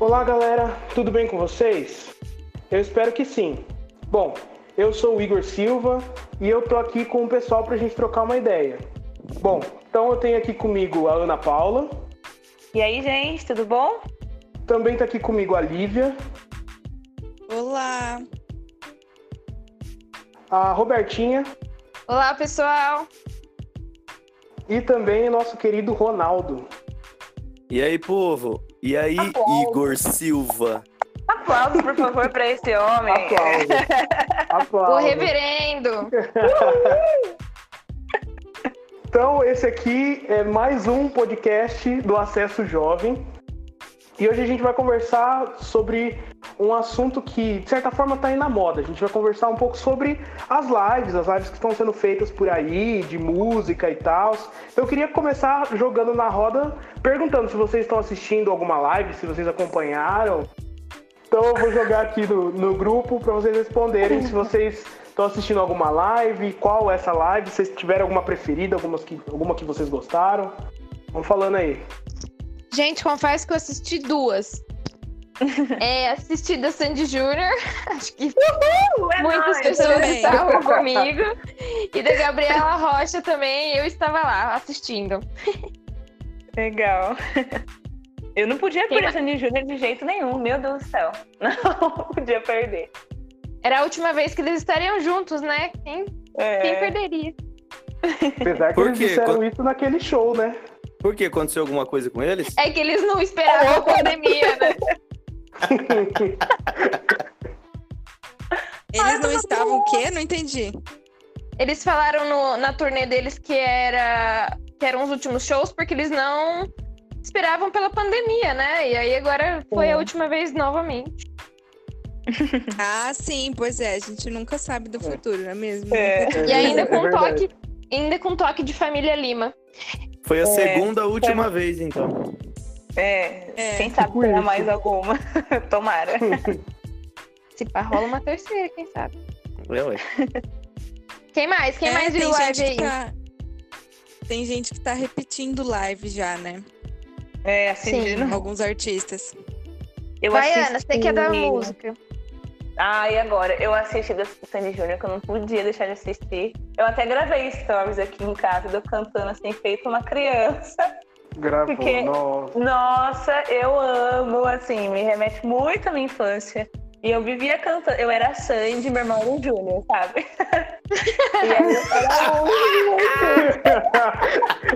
Olá, galera, tudo bem com vocês? Eu espero que sim. Bom, eu sou o Igor Silva e eu tô aqui com o pessoal pra gente trocar uma ideia. Bom, então eu tenho aqui comigo a Ana Paula. E aí, gente, tudo bom? Também tá aqui comigo a Lívia. Olá! A Robertinha. Olá, pessoal! E também o nosso querido Ronaldo. E aí, povo? E aí, Aplausos. Igor Silva? Aplausos, por favor, para esse homem. Aplausos. O Aplausos. reverendo! Então, esse aqui é mais um podcast do Acesso Jovem. E hoje a gente vai conversar sobre um assunto que, de certa forma, está aí na moda. A gente vai conversar um pouco sobre as lives, as lives que estão sendo feitas por aí, de música e tal. Eu queria começar jogando na roda, perguntando se vocês estão assistindo alguma live, se vocês acompanharam. Então eu vou jogar aqui no, no grupo para vocês responderem se vocês estão assistindo alguma live, qual é essa live, se vocês tiverem alguma preferida, algumas que, alguma que vocês gostaram. Vamos falando aí. Gente, confesso que eu assisti duas. É, assisti da Sandy Júnior, acho que É muitas nóis. pessoas também. estavam comigo. E da Gabriela Rocha também, eu estava lá assistindo. Legal. Eu não podia Quem perder Sandy Júnior de jeito nenhum, meu Deus do céu. Não podia perder. Era a última vez que eles estariam juntos, né? Quem, É, quem perderia? Apesar que Por eles disseram Quando- isso naquele show, né? Por que? Aconteceu alguma coisa com eles? É que eles não esperavam a pandemia, né? Eles não estavam o quê? Não entendi. Eles falaram no- na turnê deles que era que eram os últimos shows porque eles não esperavam pela pandemia, né? E aí agora foi a última vez novamente. Ah, sim, pois é. A gente nunca sabe do futuro, não é mesmo? É. E ainda É com verdade. toque, ainda com toque de família Lima. Foi a É, segunda última vez, então. É, É. quem sabe Tipo terá mais alguma. Tomara. Se pá, rola uma terceira, quem sabe? Quem mais? Quem É, mais viu live gente aí? tá... Tem gente que tá repetindo live já, né? É, assim, Sim. Alguns artistas. Eu Vai, assisti- Ana, você que é da música. Ah, e agora? Eu assisti da Sandy Júnior, que eu não podia deixar de assistir. Eu até gravei stories aqui em casa, eu cantando assim, feito uma criança. Gravou, Porque- nossa. Nossa, eu amo, assim, me remete muito à minha infância. E eu vivia cantando, eu era a Sandy, meu irmão era o Júnior, sabe? e aí eu era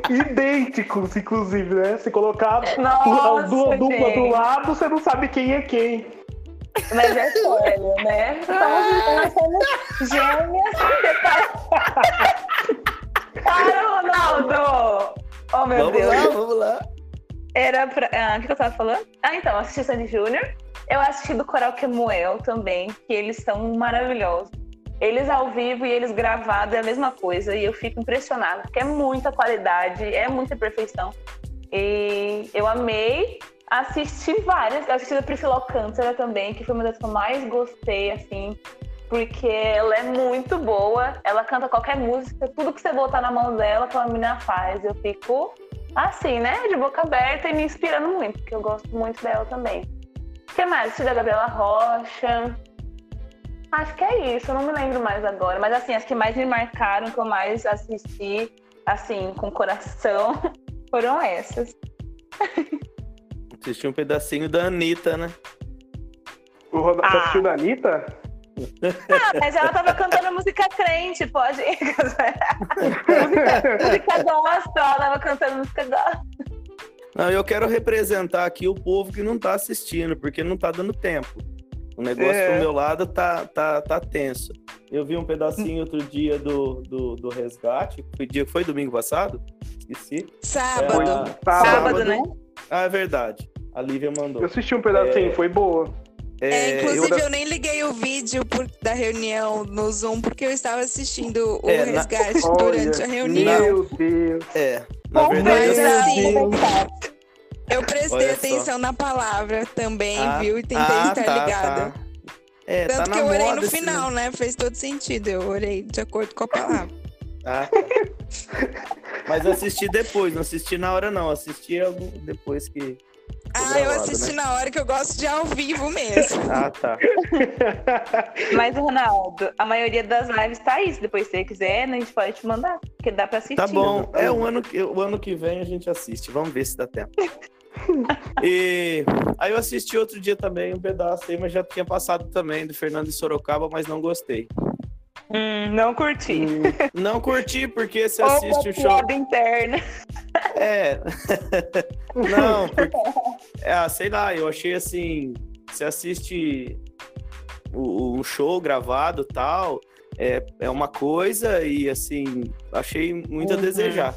muito. Idênticos, inclusive, né? Se colocar Nossa, as duas duplas do lado, você não sabe quem é quem. Mas é sério, né? Somos, somos gêmeas separadas. Para, Ronaldo! Oh, meu Vamos Deus. lá, vamos lá. Era pra. Ah, o que eu tava falando? Ah, então, assisti Sandy Júnior. Eu assisti do Coral Kemuel também, que eles são maravilhosos. Eles ao vivo e eles gravados é a mesma coisa. E eu fico impressionada, porque é muita qualidade, é muita perfeição. E eu amei. Assisti várias. Eu assisti da Priscila Alcântara também, que foi uma das que eu mais gostei, assim. Porque ela é muito boa. Ela canta qualquer música. Tudo que você botar na mão dela, aquela menina faz. Eu fico assim, né? De boca aberta e me inspirando muito, porque eu gosto muito dela também. O que mais? Da Gabriela Rocha. Acho que é isso, eu não me lembro mais agora. Mas assim, as que mais me marcaram, que eu mais assisti, assim, com coração, foram essas. Assisti um pedacinho da Anitta, né? O Ronaldo Ah. assistiu da Anitta? Ah, mas ela tava cantando música crente, pode. música, música gospel, ela tava cantando música gospel. Não, eu quero representar aqui o povo que não tá assistindo, porque não tá dando tempo. O negócio É. do meu lado tá, tá, tá tenso. Eu vi um pedacinho outro dia do, do, do resgate. Foi, dia, foi domingo passado? Esqueci. Sábado. Foi Ah, Sábado, né? Ah, é verdade. A Lívia mandou. Eu assisti um pedacinho, É. foi boa. É, inclusive, eu- eu... nem liguei o vídeo por- da reunião no Zoom, porque eu estava assistindo o É, na- resgate Olha, durante a reunião. Meu Deus. É, na Bom, verdade, mas eu- assim, assim. Eu prestei Olha atenção na palavra também, Ah, viu? E tentei ah, estar tá, ligada. tá. É, Tanto tá que na eu orei no esse- final, né? Fez todo sentido. Eu orei de acordo com a palavra. Ah. Mas assisti depois, não assisti na hora não, assisti depois que. Ah, eu assisti né? na hora que eu gosto de ao vivo mesmo. Ah, tá. Mas, Ronaldo, a maioria das lives tá aí. Se depois você quiser, né, a gente pode te mandar. Porque dá pra assistir. Tá bom. É o ano, que, o ano que vem a gente assiste. Vamos ver se dá tempo. E aí eu assisti outro dia também um pedaço aí, mas já tinha passado também do Fernando de Sorocaba, mas não gostei. Hum, não curti. Não curti porque você Opa, assiste o show. interna. É. não, porque, é, sei lá, eu achei assim, você assiste o, o show gravado e tal, é, é uma coisa e assim, achei muito a Uhum. desejar,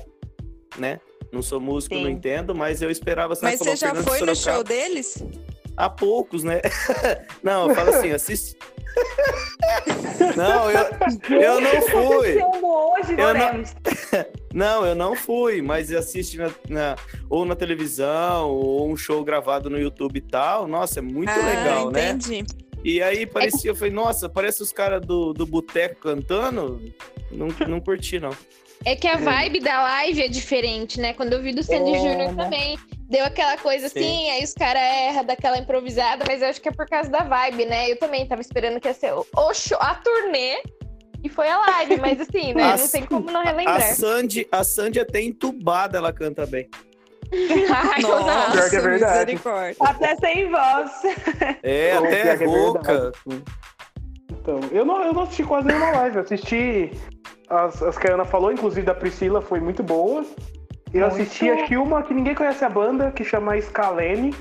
né? Não sou músico, Sim. não entendo, mas eu esperava Mas você já foi no show deles? Há poucos, né? não, eu falo assim, assiste. não, eu, eu não fui. Hoje, Eu não-. Não, eu não fui, mas assiste na, na- ou na televisão, ou um show gravado no YouTube e tal. Nossa, é muito ah, legal, né? entendi. E aí parecia, eu falei, nossa, parece os caras do, do boteco cantando. Não, não curti, não. É que a vibe da live é diferente, né? Quando eu vi do Sandy É, Júnior né? Deu aquela coisa Sim. assim, aí os caras erram daquela improvisada, mas eu acho que é por causa da vibe, né? Eu também tava esperando que ia ser o, o show, a turnê, e foi a live, mas assim, né? A- Não tem como não A relembrar. Sandy, a Sandy até entubada ela canta bem. Ai, Nossa, não. Pior que é verdade. Até sem voz. É, Pô, até que é rouca. Então, eu não, eu não assisti quase nenhuma live. Eu assisti as, as que a Ana falou, inclusive da Priscila, foi muito boa. Eu Muito. assisti, acho que uma que ninguém conhece a banda, que chama Scalene.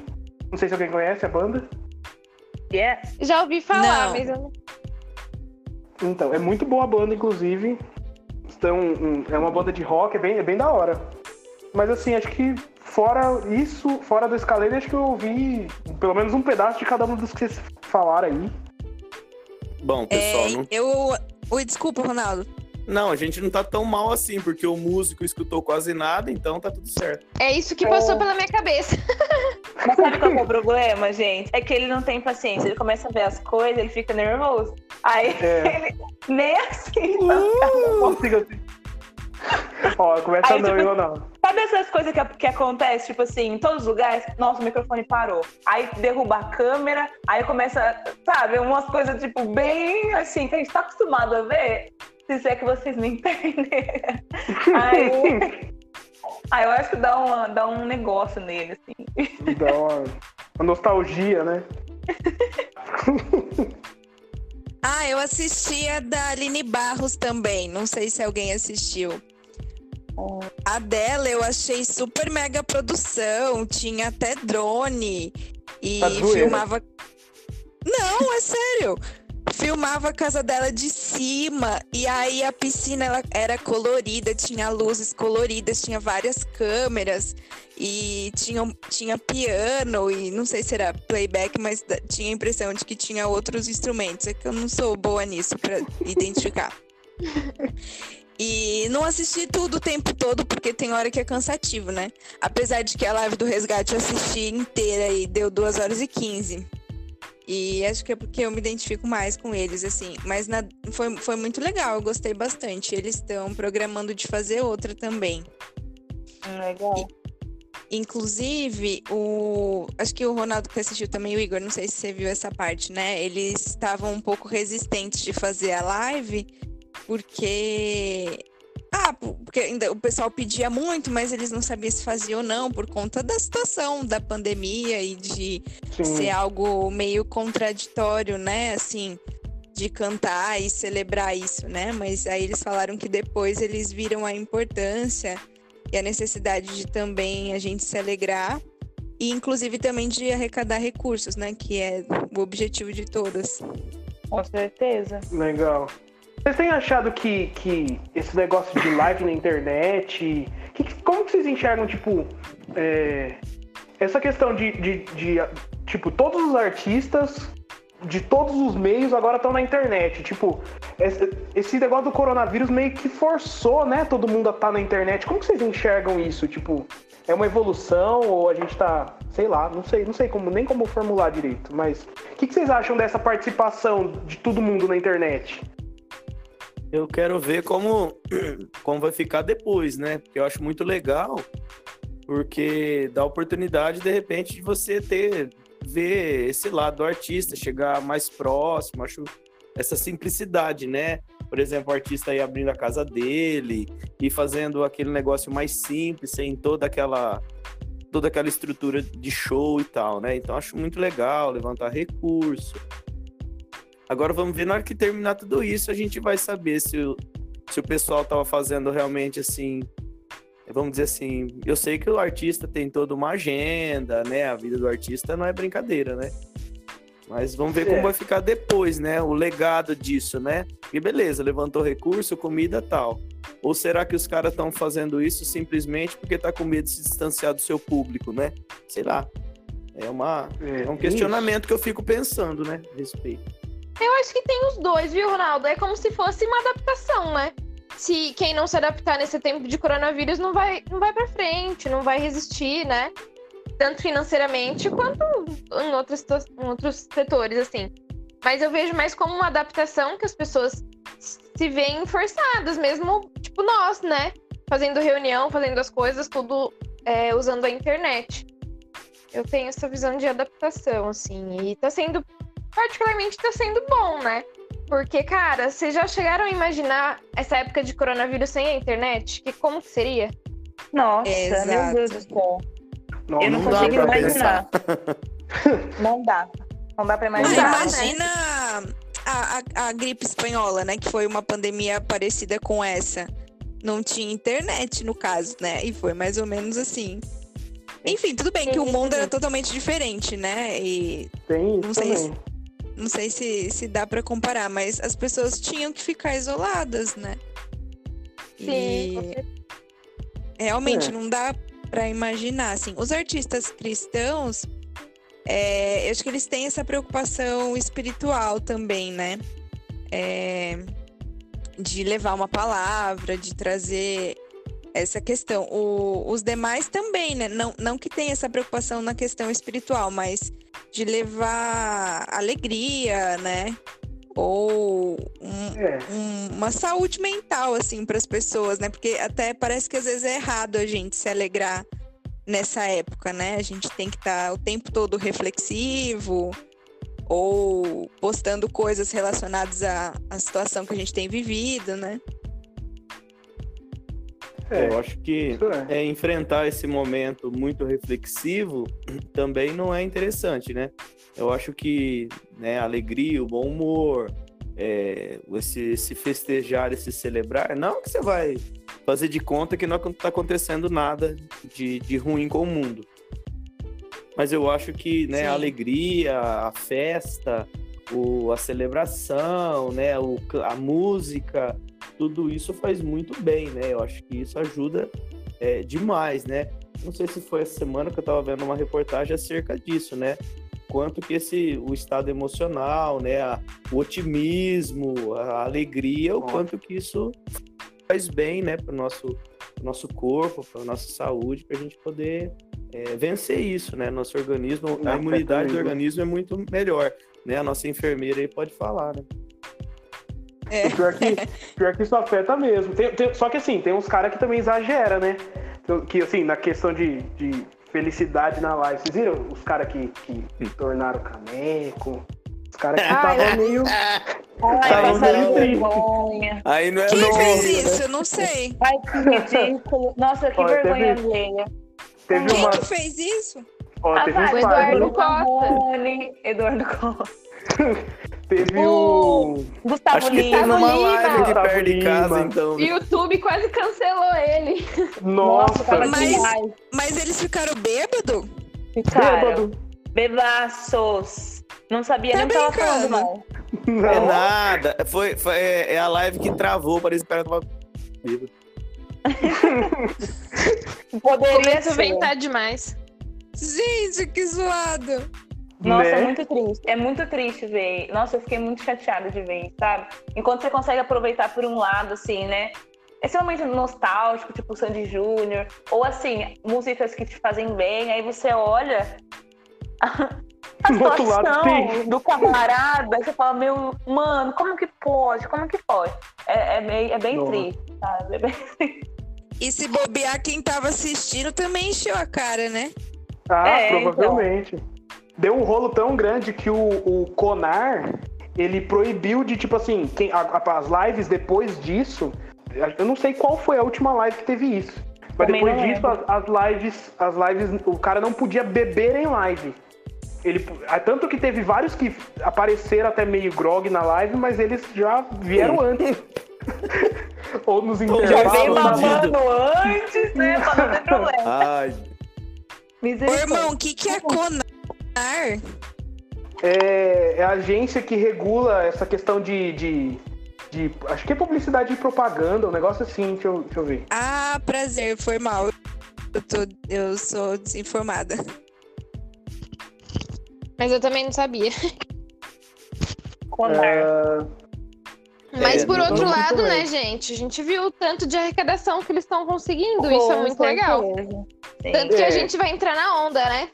Não sei se alguém conhece a banda. Yes. Já ouvi falar, Não. mas eu não. Então, é muito boa a banda, inclusive. Então, é uma banda de rock, é bem, é bem da hora. Mas assim, acho que fora isso, fora do Scalene, acho que eu ouvi pelo menos um pedaço de cada um dos que vocês falaram aí. Bom, pessoal, É, não, eu. Oi, desculpa, Ronaldo. Não, a gente não tá tão mal assim, porque o músico escutou quase nada, então tá tudo certo. É isso que passou É. pela minha cabeça. Mas sabe qual é o problema, gente? É que ele não tem paciência. Ele começa a ver as coisas, ele fica nervoso. Aí É. ele nem assim. Consigo assim. Ó, começa Aí, não, tipo, eu não. Sabe essas coisas que, que acontecem, tipo assim, em todos os lugares? Nossa, o microfone parou. Aí derruba a câmera, aí começa, sabe, umas coisas, tipo, bem assim, que a gente tá acostumado a ver. Se é que vocês me entendem. Aí, aí eu acho que dá, uma, dá um negócio nele, assim. Dá uma, uma nostalgia, né? Ah, eu assisti a da Aline Barros também. Não sei se alguém assistiu. A dela eu achei super mega produção. Tinha até drone. E Tá filmava. Não, é sério. Filmava a casa dela de cima. E aí a piscina ela era colorida, tinha luzes coloridas, tinha várias câmeras. E tinha, tinha piano, e não sei se era playback, mas tinha a impressão de que tinha outros instrumentos. É que eu não sou boa nisso pra identificar. E não assisti tudo o tempo todo, porque tem hora que é cansativo, né? Apesar de que a live do resgate eu assisti inteira e deu 2 horas e 15. E acho que é porque eu me identifico mais com eles, assim. Mas na- foi, foi muito legal, eu gostei bastante. Eles estão programando de fazer outra também. Legal. Inclusive, o. Acho que o Ronaldo que assistiu também, o Igor, não sei se você viu essa parte, né? Eles estavam um pouco resistentes de fazer a live, porque. Ah, porque ainda o pessoal pedia muito, mas eles não sabiam se fazia ou não, por conta da situação da pandemia e de Sim. ser algo meio contraditório, né? Assim, de cantar e celebrar isso, né? Mas aí eles falaram que depois eles viram a importância e a necessidade de também a gente se alegrar e inclusive também de arrecadar recursos, né? Que é o objetivo de todas. Com certeza. Legal. Vocês têm achado que, que esse negócio de live na internet. que- como que vocês enxergam, tipo, é, essa questão de, de, de, Tipo, todos os artistas de todos os meios agora estão na internet. Tipo, esse, negócio do coronavírus meio que forçou, né, todo mundo a estar na internet. Como que vocês enxergam isso? Tipo, é uma evolução ou a gente tá, sei lá, não sei, não sei como nem como formular direito, mas o que, que vocês acham dessa participação de todo mundo na internet? Eu quero ver como, como vai ficar depois, né? Porque eu acho muito legal porque dá oportunidade, de repente, de você ter, ver esse lado do artista, chegar mais próximo, acho essa simplicidade, né? Por exemplo, o artista aí abrindo a casa dele e fazendo aquele negócio mais simples, sem toda aquela toda aquela estrutura de show e tal, né? Então acho muito legal levantar recurso. Agora vamos ver na hora que terminar tudo isso, a gente vai saber se o, se o pessoal tava fazendo realmente assim, vamos dizer assim, eu sei que o artista tem toda uma agenda, né? A vida do artista não é brincadeira, né? Mas vamos ver é. como vai ficar depois, né? O legado disso, né? E beleza, levantou recurso, comida tal. Ou será que os caras estão fazendo isso simplesmente porque tá com medo de se distanciar do seu público, né? Sei lá. É, uma, é, é um questionamento isso. que eu fico pensando, né? A respeito. Eu acho que tem os dois, viu, Ronaldo? É como se fosse uma adaptação, né? Se quem não se adaptar nesse tempo de coronavírus não vai, não vai para frente, não vai resistir, né? tanto financeiramente quanto em outros, em outros setores, assim. Mas eu vejo mais como uma adaptação que as pessoas se veem forçadas, mesmo tipo nós, né? Fazendo reunião, fazendo as coisas, tudo é, usando a internet. Eu tenho essa visão de adaptação, assim, e tá sendo, particularmente, tá sendo bom, né? Porque, cara, vocês já chegaram a imaginar essa época de coronavírus sem a internet? Que como que seria? Nossa, Exato. meu Deus do céu. Não, eu não, não consigo imaginar. não dá. Não dá pra imaginar. Ah, imagina a, a, a gripe espanhola, né? Que foi uma pandemia parecida com essa. Não tinha internet, no caso, né? E foi mais ou menos assim. Enfim, tudo bem que o mundo era totalmente diferente, né? E Tem não sei se, não sei se, se dá para comparar, mas as pessoas tinham que ficar isoladas, né? Sim. E realmente é. não dá para imaginar, assim, os artistas cristãos, é, eu acho que eles têm essa preocupação espiritual também, né? É, de levar uma palavra, de trazer essa questão. O, os demais também, né? Não, não que tenha essa preocupação na questão espiritual, mas de levar alegria, né? Ou um, é. um, uma saúde mental, assim, para as pessoas, né? Porque até parece que às vezes é errado a gente se alegrar nessa época, né? A gente tem que estar tá o tempo todo reflexivo ou postando coisas relacionadas à, à situação que a gente tem vivido, né? É, eu acho que é. é. enfrentar esse momento muito reflexivo também não é interessante, né? Eu acho que né, a alegria, o bom humor, é, esse, esse festejar, esse celebrar, não que você vai fazer de conta que não está acontecendo nada de, de ruim com o mundo. Mas eu acho que né, a alegria, a festa, o, a celebração, né, o, a música, tudo isso faz muito bem, né? Eu acho que isso ajuda é, demais, né? Não sei se foi essa semana que eu estava vendo uma reportagem acerca disso, né? quanto que esse o estado emocional, né, a, o otimismo, a alegria, o quanto que isso faz bem, né, para o nosso nosso corpo, para nossa saúde, para a gente poder é, vencer isso, né? Nosso organismo, a imunidade do organismo é muito melhor, né? A nossa enfermeira aí pode falar, né? É. Pior, que, pior que isso afeta mesmo. Tem, tem, só que assim, tem uns caras que também exagera, né? Que assim, na questão de, de felicidade na live. Vocês viram os caras que, que tornaram caneco? Os caras que estavam meio. Ai, meio vergonha. Aí não é Quem fez isso? Eu não sei. Ai, que ridículo. Nossa, que Olha, vergonha teve, alheia. Teve Quem uma... que fez isso? Ó, ah, teve vai, um Eduardo Costa. Eduardo Costa. Teve o. o... Gustavo Acho que Lima. Teve uma live aqui perto de casa, então. O YouTube quase cancelou ele. Nossa, Nossa mas, mas eles ficaram bêbado? Ficaram. Bêbado. Bebaços. Não sabia tá nem o que tava falando mal. Não. É nada. Foi, foi, é, é a live que travou, parece que o cara tava bêbado. Poderia Começa a ventar demais. Gente, que zoado. Nossa, né? é muito triste. É muito triste ver. Nossa, eu fiquei muito chateada de ver, sabe? Enquanto você consegue aproveitar por um lado, assim, né? Esse momento nostálgico, tipo Sandy Júnior, ou assim, músicas que te fazem bem, aí você olha a, situação do camarada, você fala, meu, mano, como que pode? Como que pode? É, é, bem, é bem triste, sabe? É bem triste. E se bobear, quem tava assistindo também encheu a cara, né? Ah, É, provavelmente. Deu um rolo tão grande que o, o Conar, ele proibiu de, tipo assim, quem, a- a- as lives depois disso. Eu não sei qual foi a última live que teve isso. Mas Também depois disso, as, as lives, as lives, o cara não podia beber em live. Ele, ah, tanto que teve vários que apareceram até meio grog na live, mas eles já vieram antes. Ou nos Já Já intervalos. vem mamando antes, né? Pra não ter problema. Ai, Ô, irmão, o que, que é Conar? É, é a agência que regula essa questão de, de, de- Acho que é publicidade e propaganda, um negócio assim, deixa eu, deixa eu ver. Ah, prazer, foi mal. Eu, tô, eu sou desinformada. Mas eu também não sabia. Conar. É, Mas É, por outro lado, né, gente? A gente viu o tanto de arrecadação que eles estão conseguindo. Isso é muito legal. Tanto que É. a gente vai entrar na onda, né?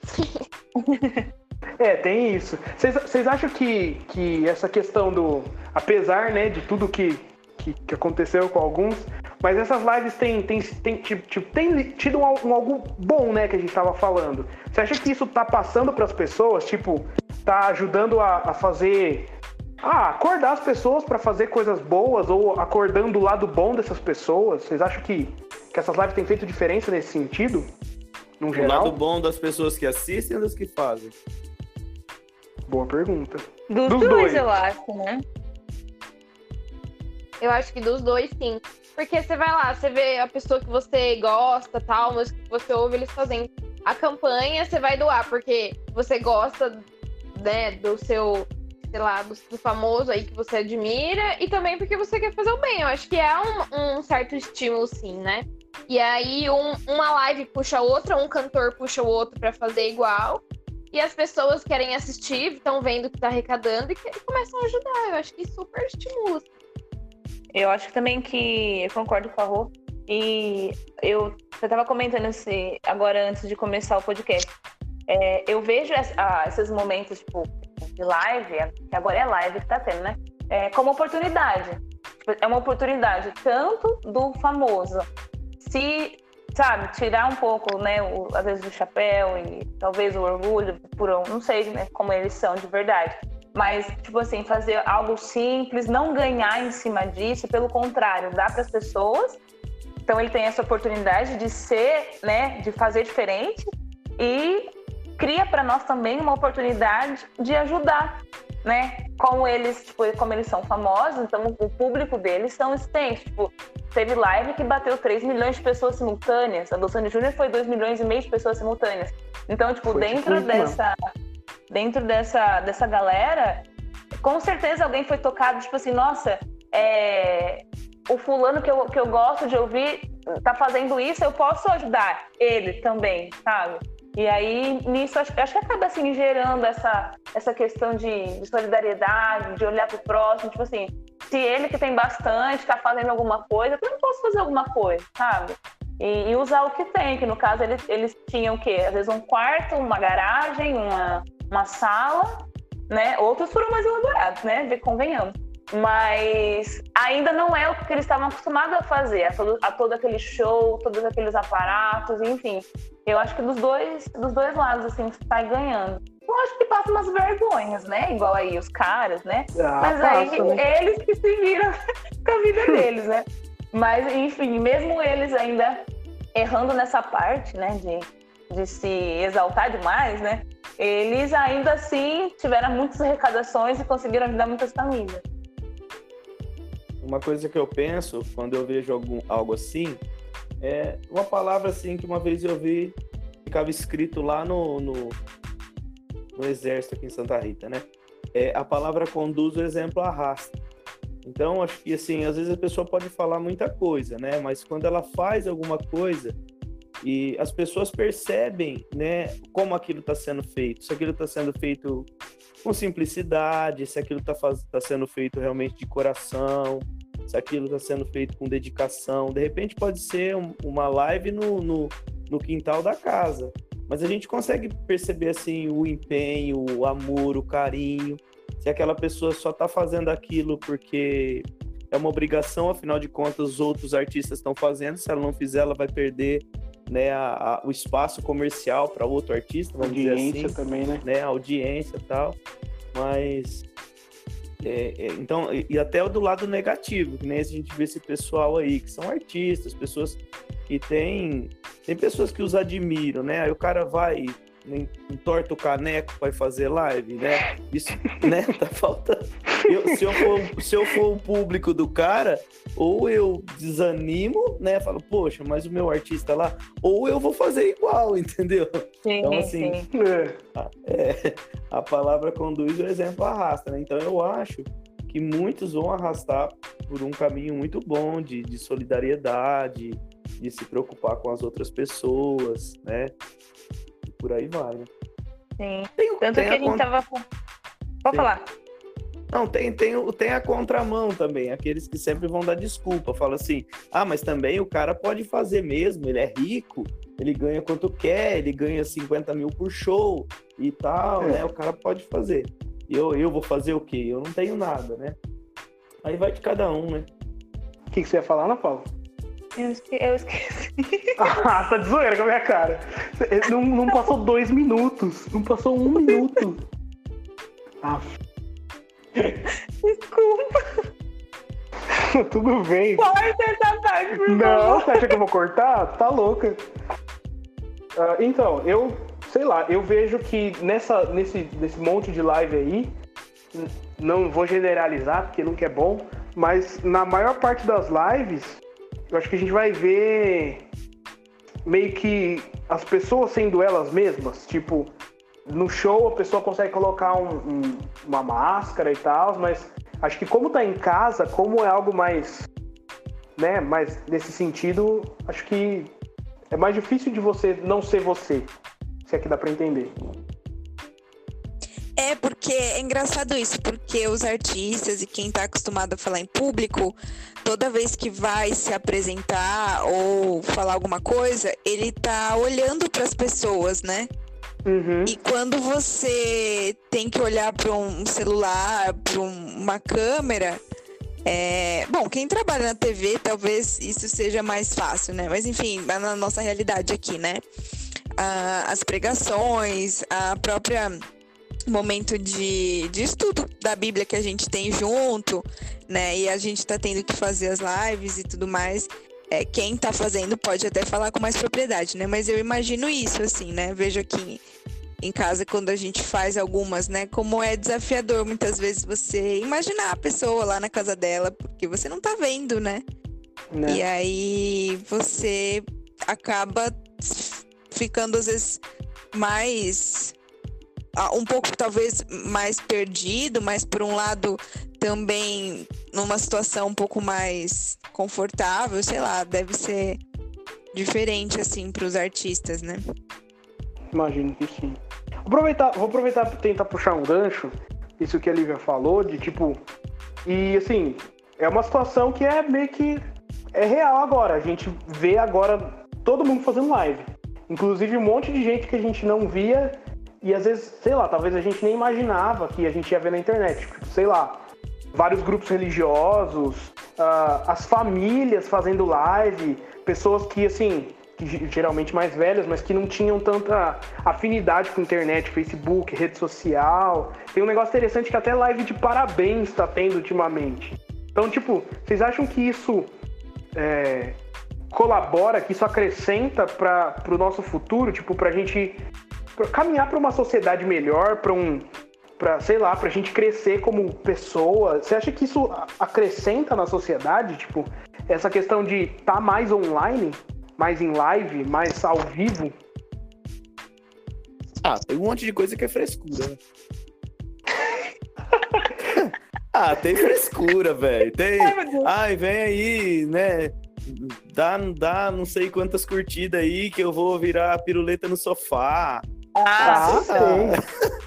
é, tem isso. Vocês- acham que, que essa questão do. Apesar né, de tudo que, que, que aconteceu com alguns, mas essas lives têm, têm, têm, tipo, têm tido um, um algo bom, né, que a gente tava falando. Você acha que isso tá passando para as pessoas? Tipo, tá ajudando a, a fazer. Ah, acordar as pessoas para fazer coisas boas ou acordando o lado bom dessas pessoas? Vocês acham que, que essas lives têm feito diferença nesse sentido? No o geral? lado bom das pessoas que assistem ou das que fazem? Boa pergunta. Dos, Dos dois, dois. eu acho, né? Eu acho que dos dois, sim. Porque você vai lá, você vê a pessoa que você gosta, tal, música que você ouve eles fazendo. A campanha você vai doar, porque você gosta, né, do seu, sei lá, do, do famoso aí que você admira, e também porque você quer fazer o bem. Eu acho que é um, um certo estímulo, sim, né? E aí um- uma live puxa a outra, um cantor puxa o outro pra fazer igual. E as pessoas querem assistir, estão vendo que tá arrecadando e, que- e começam a ajudar. Eu acho que super estimula. Eu acho também que eu concordo com a Rô. E eu, eu tava comentando esse agora antes de começar o podcast. É, eu vejo essa- ah, esses momentos, tipo, de live, que agora é live que tá tendo, né? É, como oportunidade. Tipo, É uma oportunidade tanto do famoso se, sabe, tirar um pouco, né, o, às vezes, do chapéu e talvez o orgulho, por um- não sei né, como eles são de verdade. Mas, tipo assim, fazer algo simples, não ganhar em cima disso, pelo contrário, dar para as pessoas. Então ele tem essa oportunidade de ser, né, de fazer diferente e cria para nós também uma oportunidade de ajudar, né? Como eles, tipo, como eles são famosos, então o público deles são extensos. Tipo, teve live que bateu 3 milhões de pessoas simultâneas. A do Sandy Júnior foi 2 milhões e meio de pessoas simultâneas. Então, tipo, Foi dentro tipo mesmo. dessa dentro dessa, dessa galera, com certeza alguém foi tocado, tipo assim, nossa, é, o fulano que eu, que eu gosto de ouvir tá fazendo isso, eu posso ajudar ele também, sabe? E aí, nisso, acho, acho que acaba assim, gerando essa, essa questão de, de solidariedade, de olhar pro próximo, tipo assim, se ele que tem bastante tá fazendo alguma coisa, eu também posso fazer alguma coisa, sabe? E, e usar o que tem, que no caso eles, eles tinham o quê? Às vezes um quarto, uma garagem, uma, uma sala, né? Outros foram mais elaborados, né? De- Convenhamos. Mas ainda não é o que eles estavam acostumados a fazer, a todo, a todo aquele show, todos aqueles aparatos, enfim. Eu acho que dos dois, dos dois lados, assim, sai ganhando. Eu acho que passa umas vergonhas, né? Igual aí os caras, né? Ah, Mas aí passa, né? eles que se viram com a vida deles, né? Mas, enfim, mesmo eles ainda errando nessa parte, né, de, de se exaltar demais, né? Eles ainda assim tiveram muitas arrecadações e conseguiram ajudar muitas famílias. Uma coisa que eu penso quando eu vejo algum, algo assim é uma palavra assim que uma vez eu vi ficava escrito lá no, no, no exército aqui em Santa Rita, né? É, a palavra conduz, o exemplo arrasta. Então, acho que assim, às vezes a pessoa pode falar muita coisa, né? Mas quando ela faz alguma coisa e as pessoas percebem, né, como aquilo está sendo feito, se aquilo está sendo feito com simplicidade, se aquilo está tá sendo feito realmente de coração, se aquilo está sendo feito com dedicação. De repente pode ser um- uma live no, no, no quintal da casa, mas a gente consegue perceber assim o empenho, o amor, o carinho. Se aquela pessoa só está fazendo aquilo porque é uma obrigação, afinal de contas, os outros artistas estão fazendo. Se ela não fizer, ela vai perder né, a, a, o espaço comercial para outro artista, vamos Audiência dizer assim, também, né? né, audiência e tal. Mas é, é, então, e, até do lado negativo, que nem a gente vê esse pessoal aí, que são artistas, pessoas que têm. Tem pessoas que os admiram, né? Aí o cara vai, entorta o caneco para fazer live, né? Isso, né? Tá faltando. Eu, se, eu for, se eu for o público do cara, ou eu desanimo, né? Falo, poxa, mas o meu artista lá, ou eu vou fazer igual, entendeu? Sim, Então, assim, sim. É. é, a palavra conduz, o exemplo arrasta, né? Então eu acho que muitos vão arrastar por um caminho muito bom de, de solidariedade, de se preocupar com as outras pessoas, né? Por aí vai, né? sim. Tem, Tanto tem que a gente contra- tava. Pode falar. Não, tem, tem, o- tem a contramão também, aqueles que sempre vão dar desculpa, falam assim, ah, mas também o cara pode fazer mesmo, ele é rico, ele ganha quanto quer, ele ganha 50 mil por show e tal, É. né? O cara pode fazer. E eu, eu vou fazer o quê? Eu não tenho nada, né? Aí vai de cada um, né? O que, que você ia falar, Ana Paula? Eu esque- eu esqueci. Ah, tá de zoeira com a minha cara. Não, não passou dois minutos. Não passou um minuto. Ah, Desculpa, tudo bem. corta essa parte, por Não, favor. você acha que eu vou cortar? Tá louca. Ah, então, eu, sei lá, eu vejo que nessa, nesse, nesse monte de live aí, não vou generalizar porque nunca é bom, mas na maior parte das lives, eu acho que a gente vai ver meio que as pessoas sendo elas mesmas. Tipo, no show a pessoa consegue colocar um- um- uma máscara e tal, mas acho que como tá em casa, como é algo mais né? Mas nesse sentido, acho que é mais difícil de você não ser você. Se é que dá pra entender. É, porque é engraçado isso, porque os artistas e quem tá acostumado a falar em público, toda vez que vai se apresentar ou falar alguma coisa, ele tá olhando para as pessoas, né? Uhum. E quando você tem que olhar para um celular, para uma câmera, é... bom, quem trabalha na TV, talvez isso seja mais fácil, né? Mas enfim, na nossa realidade aqui, né? Ah, as pregações, a própria momento de, de estudo da Bíblia que a gente tem junto, né? E a gente tá tendo que fazer as lives e tudo mais. É, quem tá fazendo pode até falar com mais propriedade, né? Mas eu imagino isso, assim, né? Vejo aqui em casa quando a gente faz algumas, né? Como é desafiador muitas vezes você imaginar a pessoa lá na casa dela, porque você não tá vendo, né? Né? E aí você acaba ficando às vezes mais um pouco talvez mais perdido, mas por um lado também numa situação um pouco mais confortável, sei lá, deve ser diferente assim para os artistas, né? Imagino que sim. Vou aproveitar, vou aproveitar pra tentar puxar um gancho, isso que a Lívia falou, de tipo. E assim, é uma situação que é meio que. É real agora. A gente vê agora todo mundo fazendo live. Inclusive um monte de gente que a gente não via e às vezes, sei lá, talvez a gente nem imaginava que a gente ia ver na internet. Tipo, sei lá, vários grupos religiosos, ah, as famílias fazendo live, pessoas que, assim, que ge- geralmente mais velhas, mas que não tinham tanta afinidade com internet, Facebook, rede social. Tem um negócio interessante que até live de parabéns está tendo ultimamente. Então, tipo, vocês acham que isso é, colabora, que isso acrescenta para o nosso futuro, tipo, pra gente pra caminhar para uma sociedade melhor, para um para sei lá, pra gente crescer como pessoa. Você acha que isso a- acrescenta na sociedade, tipo, essa questão de estar mais online, mais em live, mais ao vivo? Ah, tem um monte de coisa que é frescura, né? ah, tem frescura, velho. Tem. Ai, vem aí, né? Dá, dá não sei quantas curtidas aí que eu vou virar piruleta no sofá. Ah, Ah, sei.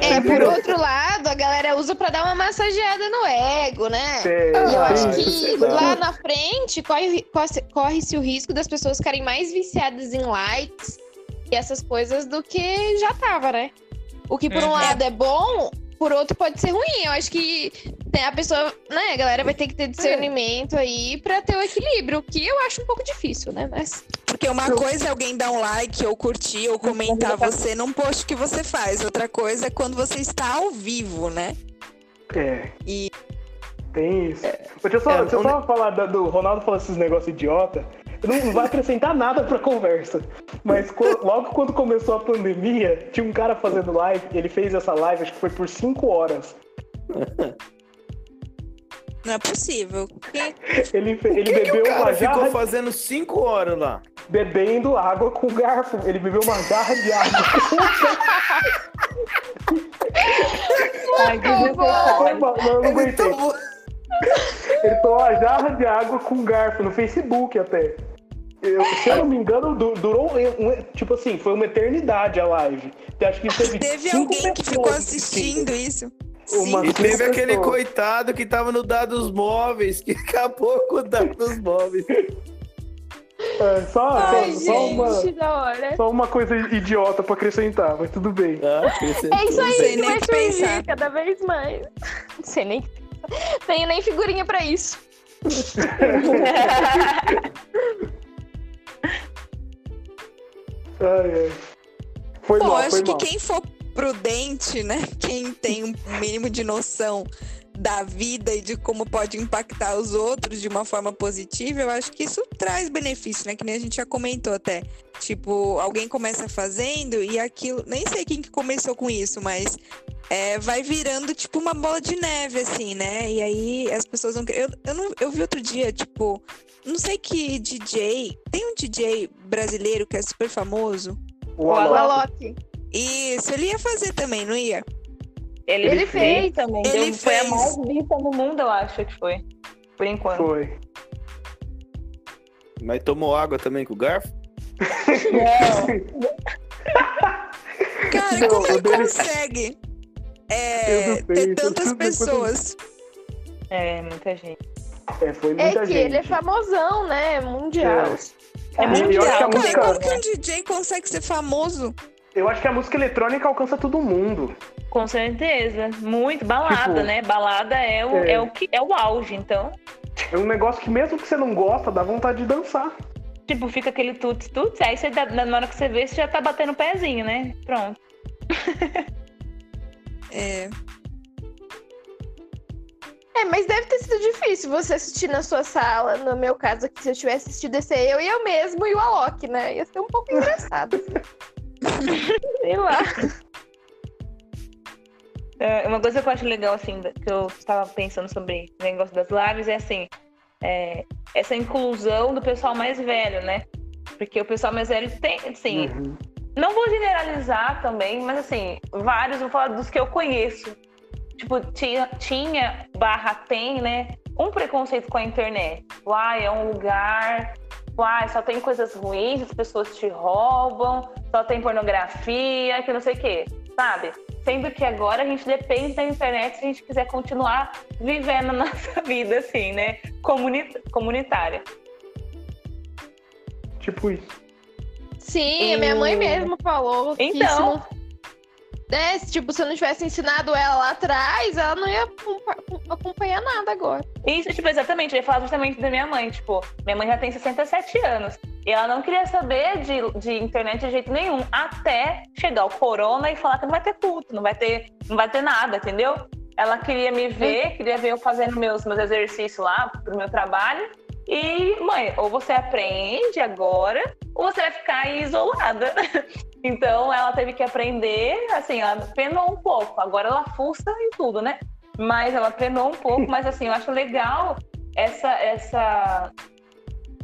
É, por outro lado, a galera usa pra dar uma massageada no ego, né? Sei, E eu acho que lá. na frente corre- corre- corre-se o risco das pessoas ficarem mais viciadas em likes e essas coisas do que já tava, né? O que por um Uhum. lado é bom, por outro pode ser ruim. Eu acho que né, a pessoa, né, a galera vai ter que ter discernimento aí pra ter o equilíbrio, que eu acho um pouco difícil, né? Mas. Porque uma coisa é alguém dar um like, ou curtir, ou comentar você num post que você faz. Outra coisa é quando você está ao vivo, né? É. E- Tem isso. deixa eu só, é, deixa eu só falar da- do Ronaldo falando esses negócios idiota. Não vai acrescentar nada pra conversa. Mas co- logo quando começou a pandemia, tinha um cara fazendo live, ele fez essa live, acho que foi por 5 horas. Não é possível. Ele, ele que, que bebeu o cara uma ficou jarra fazendo cinco horas lá? Bebendo água com garfo. Ele bebeu uma jarra de água. Ai, desnecessário. Não, eu não Ele aguentei. tomou- Ele tomou uma jarra de água com garfo no Facebook até. Eu- se eu não me engano, du- durou um- um- tipo assim, foi uma eternidade a live. Eu acho que teve, Teve cinco alguém que pessoas ficou assistindo isso. Uma- Sim. E teve aquele coitado que tava no dados móveis, que acabou com o dados móveis. É, só, Ai, só, só uma, gente, da hora. só uma coisa idiota pra acrescentar, mas tudo bem. Ah, É isso aí que nem vai o que surgir pensar. cada vez mais. Não sei nem. Tenho nem figurinha pra isso. Ai, ai. Foi Bom, mal, acho que mal. quem for prudente, né? Quem tem um mínimo de noção da vida e de como pode impactar os outros de uma forma positiva, eu acho que isso traz benefício, né? Que nem a gente já comentou até. Tipo, alguém começa fazendo e aquilo. Nem sei quem que começou com isso, mas é, vai virando tipo uma bola de neve, assim, né? E aí as pessoas vão. Eu, eu, não, eu vi outro dia, tipo, não sei que DJ. Tem um DJ brasileiro que é super famoso. O. Alok. Isso, ele ia fazer também, não ia? Ele, Ele fez fez. também. Ele deu- Foi a mais vista no mundo, eu acho que foi. Por enquanto. Foi. Mas tomou água também com o garfo? Não. Cara, Não, como ele dele- consegue é, sei, ter tantas pessoas? É, muita gente. É, foi É muita que gente. ele é famosão, né? Mundial. É eu mundial. a Cara, música- como que um DJ consegue ser famoso? Eu acho que a música eletrônica alcança todo mundo. Com certeza. Muito. Balada, Tipo, né? Balada é o, é. é. o que, é o auge, então. É um negócio que mesmo que você não gosta, dá vontade de dançar. Tipo, fica aquele tuts-tuts, aí você na hora que você vê, você já tá batendo o pezinho, né? Pronto. É, É, mas deve ter sido difícil você assistir na sua sala. No meu caso aqui, se eu tivesse assistido, ia ser eu e eu mesmo e o Alok, né? Ia ser um pouco engraçado. assim. Sei lá. É, uma coisa que eu acho legal, assim, que eu estava pensando sobre o negócio das lives é assim, é, essa inclusão do pessoal mais velho, né? Porque o pessoal mais velho tem, assim, Uhum. não vou generalizar também, mas assim, vários, vou falar dos que eu conheço. Tipo, tinha, tinha barra tem, né? Um preconceito com a internet. Uai, é um lugar. Uai, só tem coisas ruins, as pessoas te roubam, só tem pornografia, que não sei o quê, sabe? Sendo que agora a gente depende da internet se a gente quiser continuar vivendo a nossa vida, assim, né? Comuni- comunitária. Tipo isso. Sim, a minha mãe mesmo falou que Então. se não... Né, se, tipo, se eu não tivesse ensinado ela lá atrás, ela não ia acompa- acompanhar nada agora. Isso, tipo, exatamente, eu ia falar justamente da minha mãe, tipo, minha mãe já tem 67 anos. E ela não queria saber de, de internet de jeito nenhum, até chegar o corona e falar que não vai ter culto, não vai ter, não vai ter nada, entendeu? Ela queria me ver, queria ver eu fazendo meus, meus exercícios lá pro meu trabalho. E, mãe, ou você aprende agora, ou você vai ficar aí isolada. Então ela teve que aprender, assim, ela penou um pouco. Agora ela fuça em tudo, né? Mas ela penou um pouco, mas assim, eu acho legal essa. essa...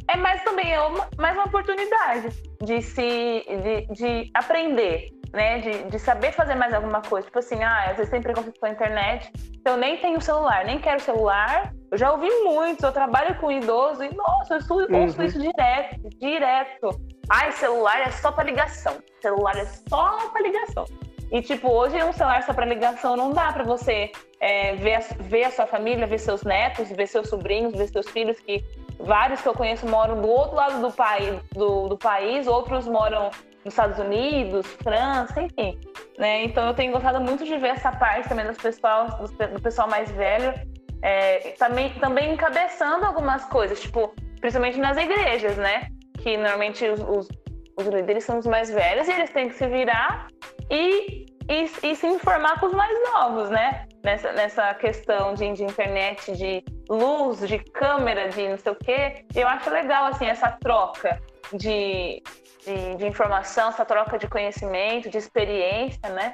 É mais também é uma, mais uma oportunidade de se de, de aprender, né? De, de saber fazer mais alguma coisa. Tipo assim, ah, às vezes tem preconceito com a internet, então eu nem tenho celular, nem quero celular. Eu já ouvi muitos, eu trabalho com idoso e, nossa, eu estudo, ouço Uhum. isso direto, direto. Ai, celular é só pra ligação. Celular é só pra ligação. E, tipo, hoje um celular só pra ligação não dá pra você é, ver, a, ver a sua família, ver seus netos, ver seus sobrinhos, ver seus filhos, que vários que eu conheço moram do outro lado do país, do, do país outros moram nos Estados Unidos, França, enfim. né? Então eu tenho gostado muito de ver essa parte também dos pessoal, do pessoal mais velho, é, também, também encabeçando algumas coisas, tipo, principalmente nas igrejas, né? Que normalmente os, os, líderes são os mais velhos e eles têm que se virar e, e, e se informar com os mais novos, né? Nessa, nessa questão de, de internet, de luz, de câmera, de não sei o quê. Eu acho legal, assim, essa troca de, de, de informação, essa troca de conhecimento, de experiência, né?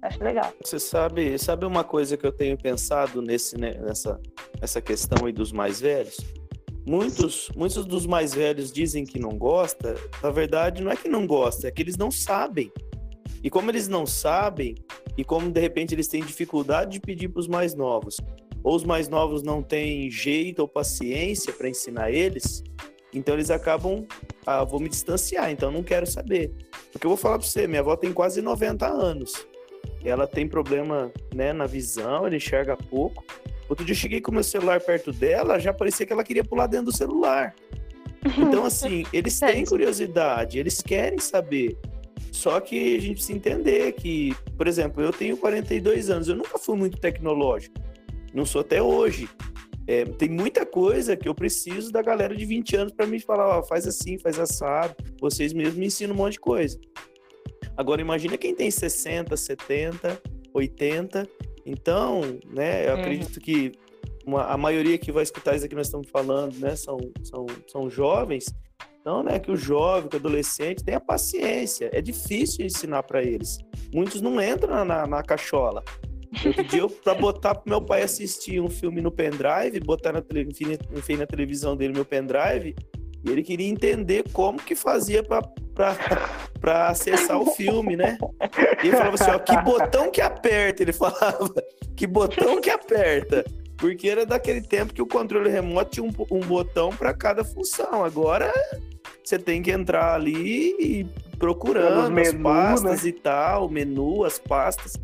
Acho legal. Você sabe, sabe uma coisa que eu tenho pensado nesse, né, nessa, nessa questão aí dos mais velhos? Muitos, muitos dos mais velhos dizem que não gosta. Na verdade, não é que não gosta, é que eles não sabem. E como eles não sabem, e como de repente eles têm dificuldade de pedir para os mais novos, ou os mais novos não têm jeito ou paciência para ensinar eles, então eles acabam, ah, vou me distanciar, então não quero saber. Porque eu vou falar para você, minha avó tem quase 90 anos. Ela tem problema né, na visão, ela enxerga pouco. Outro dia eu cheguei com o meu celular perto dela, já parecia que ela queria pular dentro do celular. Então, assim, eles têm curiosidade, eles querem saber. Só que a gente precisa entender que, por exemplo, eu tenho 42 anos, eu nunca fui muito tecnológico. Não sou até hoje. É, tem muita coisa que eu preciso da galera de 20 anos para me falar, ó, faz assim, faz assado. Vocês mesmos me ensinam um monte de coisa. Agora imagina quem tem 60, 70, 80. Então, né, eu uhum. acredito que uma, a maioria que vai escutar isso aqui que nós estamos falando, né, são, são, são jovens. Então, né, que o jovem, que o adolescente tenha paciência. É difícil ensinar para eles. Muitos não entram na, na cachola. Eu pedi para botar pro meu pai assistir um filme no pendrive, botar na, enfim, na televisão dele meu pendrive, e ele queria entender como que fazia para acessar o filme, né? E ele falava assim, ó, que botão que aperta, ele falava, que botão que aperta. Porque era daquele tempo que o controle remoto tinha um, um botão para cada função. Agora você tem que entrar ali e procurando menu, as pastas né? e tal, o menu, as pastas.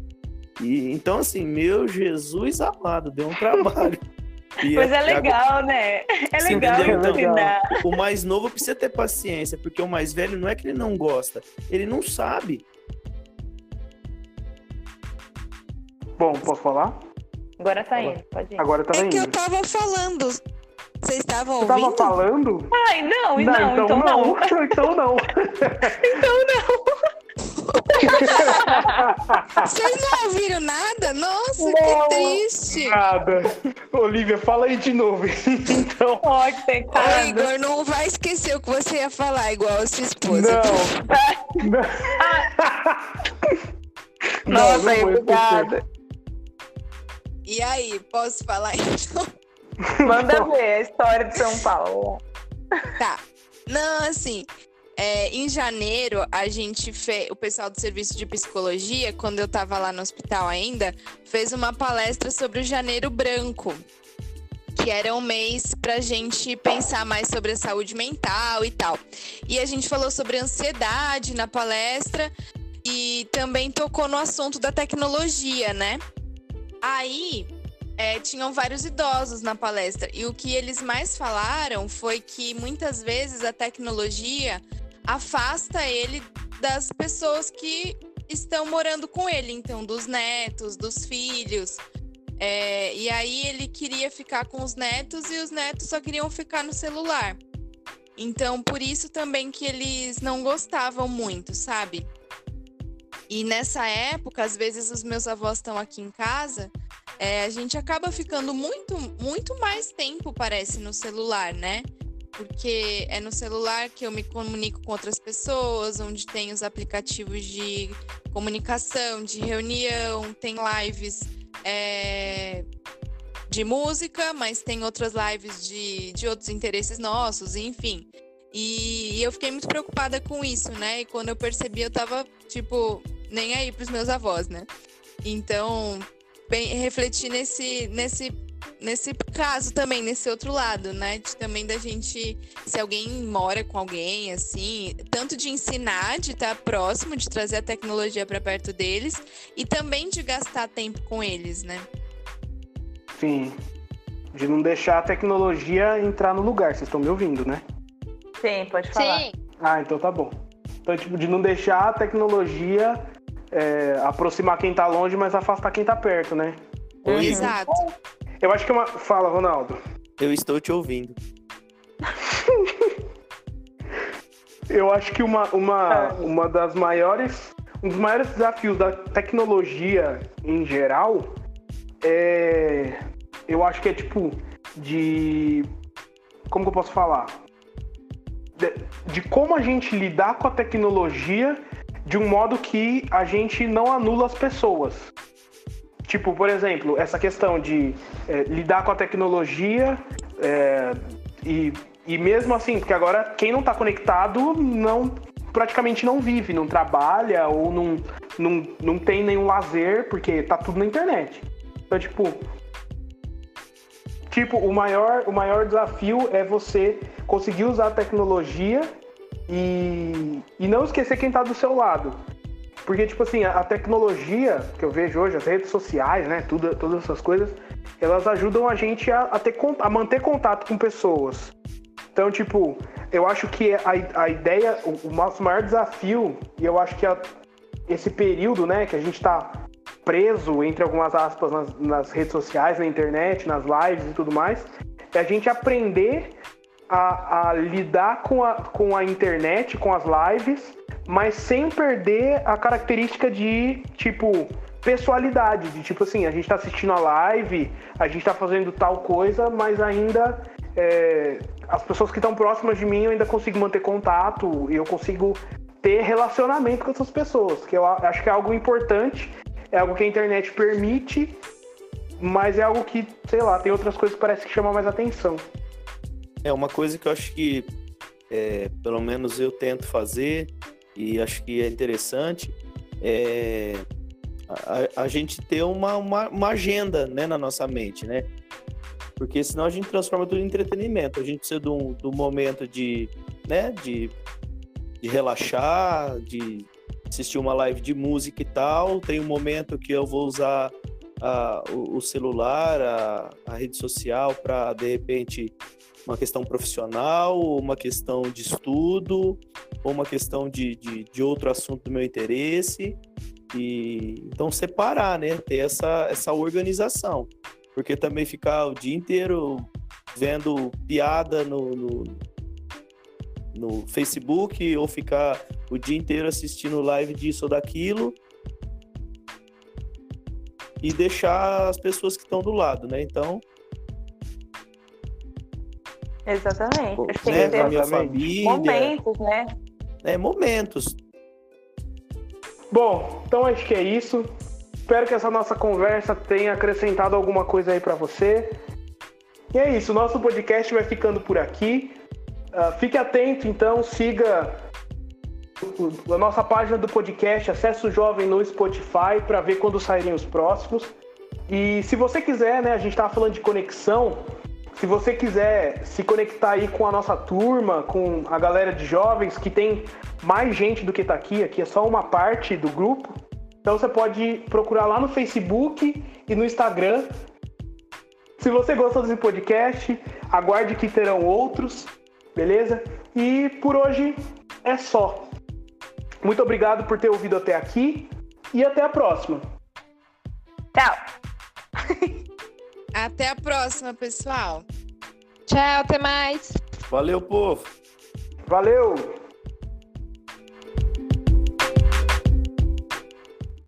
E, então, assim, meu Jesus amado, deu um trabalho. E Mas é, é legal, agora... né? É Sim, legal. Então, o mais novo precisa ter paciência, porque o mais velho não é que ele não gosta, ele não sabe. Bom, posso falar? Agora tá indo, pode ir. Agora tá é indo. que eu tava falando. Vocês estavam ouvindo? Você tava falando? Ai, não, não, não então, então não. não. então não. então não. Vocês não ouviram nada? Nossa, não, que triste. Nada. Olivia, fala aí de novo. então. Ó, que pecado. Igor, não vai esquecer o que você ia falar, igual a sua esposa. Não. não. Nossa, aí, obrigada. E aí, posso falar então? Manda ver a história de São Paulo. Tá. Não, assim, é, em janeiro, a gente fez. O pessoal do serviço de psicologia, quando eu estava lá no hospital ainda, fez uma palestra sobre o janeiro branco. Que era um mês para a gente pensar mais sobre a saúde mental e tal. E a gente falou sobre ansiedade na palestra e também tocou no assunto da tecnologia, né? Aí é, tinham vários idosos na palestra e o que eles mais falaram foi que muitas vezes a tecnologia afasta ele das pessoas que estão morando com ele, então dos netos, dos filhos. É, e aí ele queria ficar com os netos e os netos só queriam ficar no celular. Então, por isso também que eles não gostavam muito, sabe? E nessa época, às vezes os meus avós estão aqui em casa, é, a gente acaba ficando muito, muito mais tempo, parece, no celular, né? Porque é no celular que eu me comunico com outras pessoas, onde tem os aplicativos de comunicação, de reunião, tem lives é, de música, mas tem outras lives de, de outros interesses nossos, enfim. E, e eu fiquei muito preocupada com isso, né? E quando eu percebi, eu tava, tipo, nem aí pros meus avós, né? Então, bem, refleti nesse, nesse nesse caso também, nesse outro lado, né? De, também da gente, se alguém mora com alguém, assim, tanto de ensinar, de estar próximo, de trazer a tecnologia para perto deles e também de gastar tempo com eles, né? Sim. De não deixar a tecnologia entrar no lugar. Vocês estão me ouvindo, né? Sim, pode falar. Sim. Ah, então tá bom. Então, tipo, de não deixar a tecnologia é, aproximar quem tá longe, mas afastar quem tá perto, né? Oi, Igor. Eu acho que é uma. Fala, Ronaldo. Eu estou te ouvindo. Eu acho que uma, uma, uma das maiores. Um dos maiores desafios da tecnologia em geral é. Eu acho que é tipo. De. Como que eu posso falar? De, de como a gente lidar com a tecnologia de um modo que a gente não anula as pessoas. Tipo, por exemplo, essa questão de é, lidar com a tecnologia é, e, e mesmo assim, porque agora quem não está conectado não praticamente não vive, não trabalha ou não, não, não tem nenhum lazer, porque tá tudo na internet. Então, tipo, tipo, o maior, o maior desafio é você conseguir usar a tecnologia e, e não esquecer quem tá do seu lado. Porque, tipo assim, a, a tecnologia que eu vejo hoje, as redes sociais, né, tudo, todas essas coisas, elas ajudam a gente a, a, ter, a manter contato com pessoas. Então, tipo, eu acho que a, a ideia, o, o nosso maior desafio, e eu acho que a- esse período, né, que a gente tá preso, entre algumas aspas, nas, nas redes sociais, na internet, nas lives e tudo mais, é a gente aprender a, a lidar com a, com a internet, com as lives, mas sem perder a característica de, tipo, pessoalidade. De tipo assim, a gente tá assistindo a live, a gente tá fazendo tal coisa, mas ainda é, as pessoas que estão próximas de mim eu ainda consigo manter contato e eu consigo ter relacionamento com essas pessoas, que eu acho que é algo importante, é algo que a internet permite, mas é algo que, sei lá, tem outras coisas que parece que chamam mais atenção. É uma coisa que eu acho que, é, pelo menos eu tento fazer e acho que é interessante, é a, a gente ter uma, uma, uma agenda né, na nossa mente, né? Porque senão a gente transforma tudo em entretenimento. A gente precisa de um momento de, né, de, de relaxar, de assistir uma live de música e tal. Tem um momento que eu vou usar a- o, o celular, a, a rede social para, de repente, uma questão profissional, uma questão de estudo, ou uma questão de, de, de outro assunto do meu interesse. E então separar, né? Ter essa, essa organização. Porque também ficar o dia inteiro vendo piada no, no, no Facebook ou ficar o dia inteiro assistindo live disso ou daquilo e deixar as pessoas que estão do lado, né? Então, Exatamente. pô, Acho que tem né, que a minha família, momentos, né? né, momentos. Bom, então acho que é isso. Espero que essa nossa conversa tenha acrescentado alguma coisa aí pra você. E é isso, nosso podcast vai ficando por aqui. Ah, fique atento, então, siga a nossa página do podcast Acesso Jovem no Spotify para ver quando saírem os próximos. E se você quiser, né, a gente estava falando de conexão. Se você quiser se conectar aí com a nossa turma, com a galera de jovens, que tem mais gente do que tá aqui, aqui é só uma parte do grupo. Então você pode procurar lá no Facebook e no Instagram. Se você gostou desse podcast, aguarde que terão outros, beleza? E por hoje é só. Muito obrigado por ter ouvido até aqui e até a próxima. Tchau. Até a próxima, pessoal. Tchau, até mais. Valeu, povo! Valeu!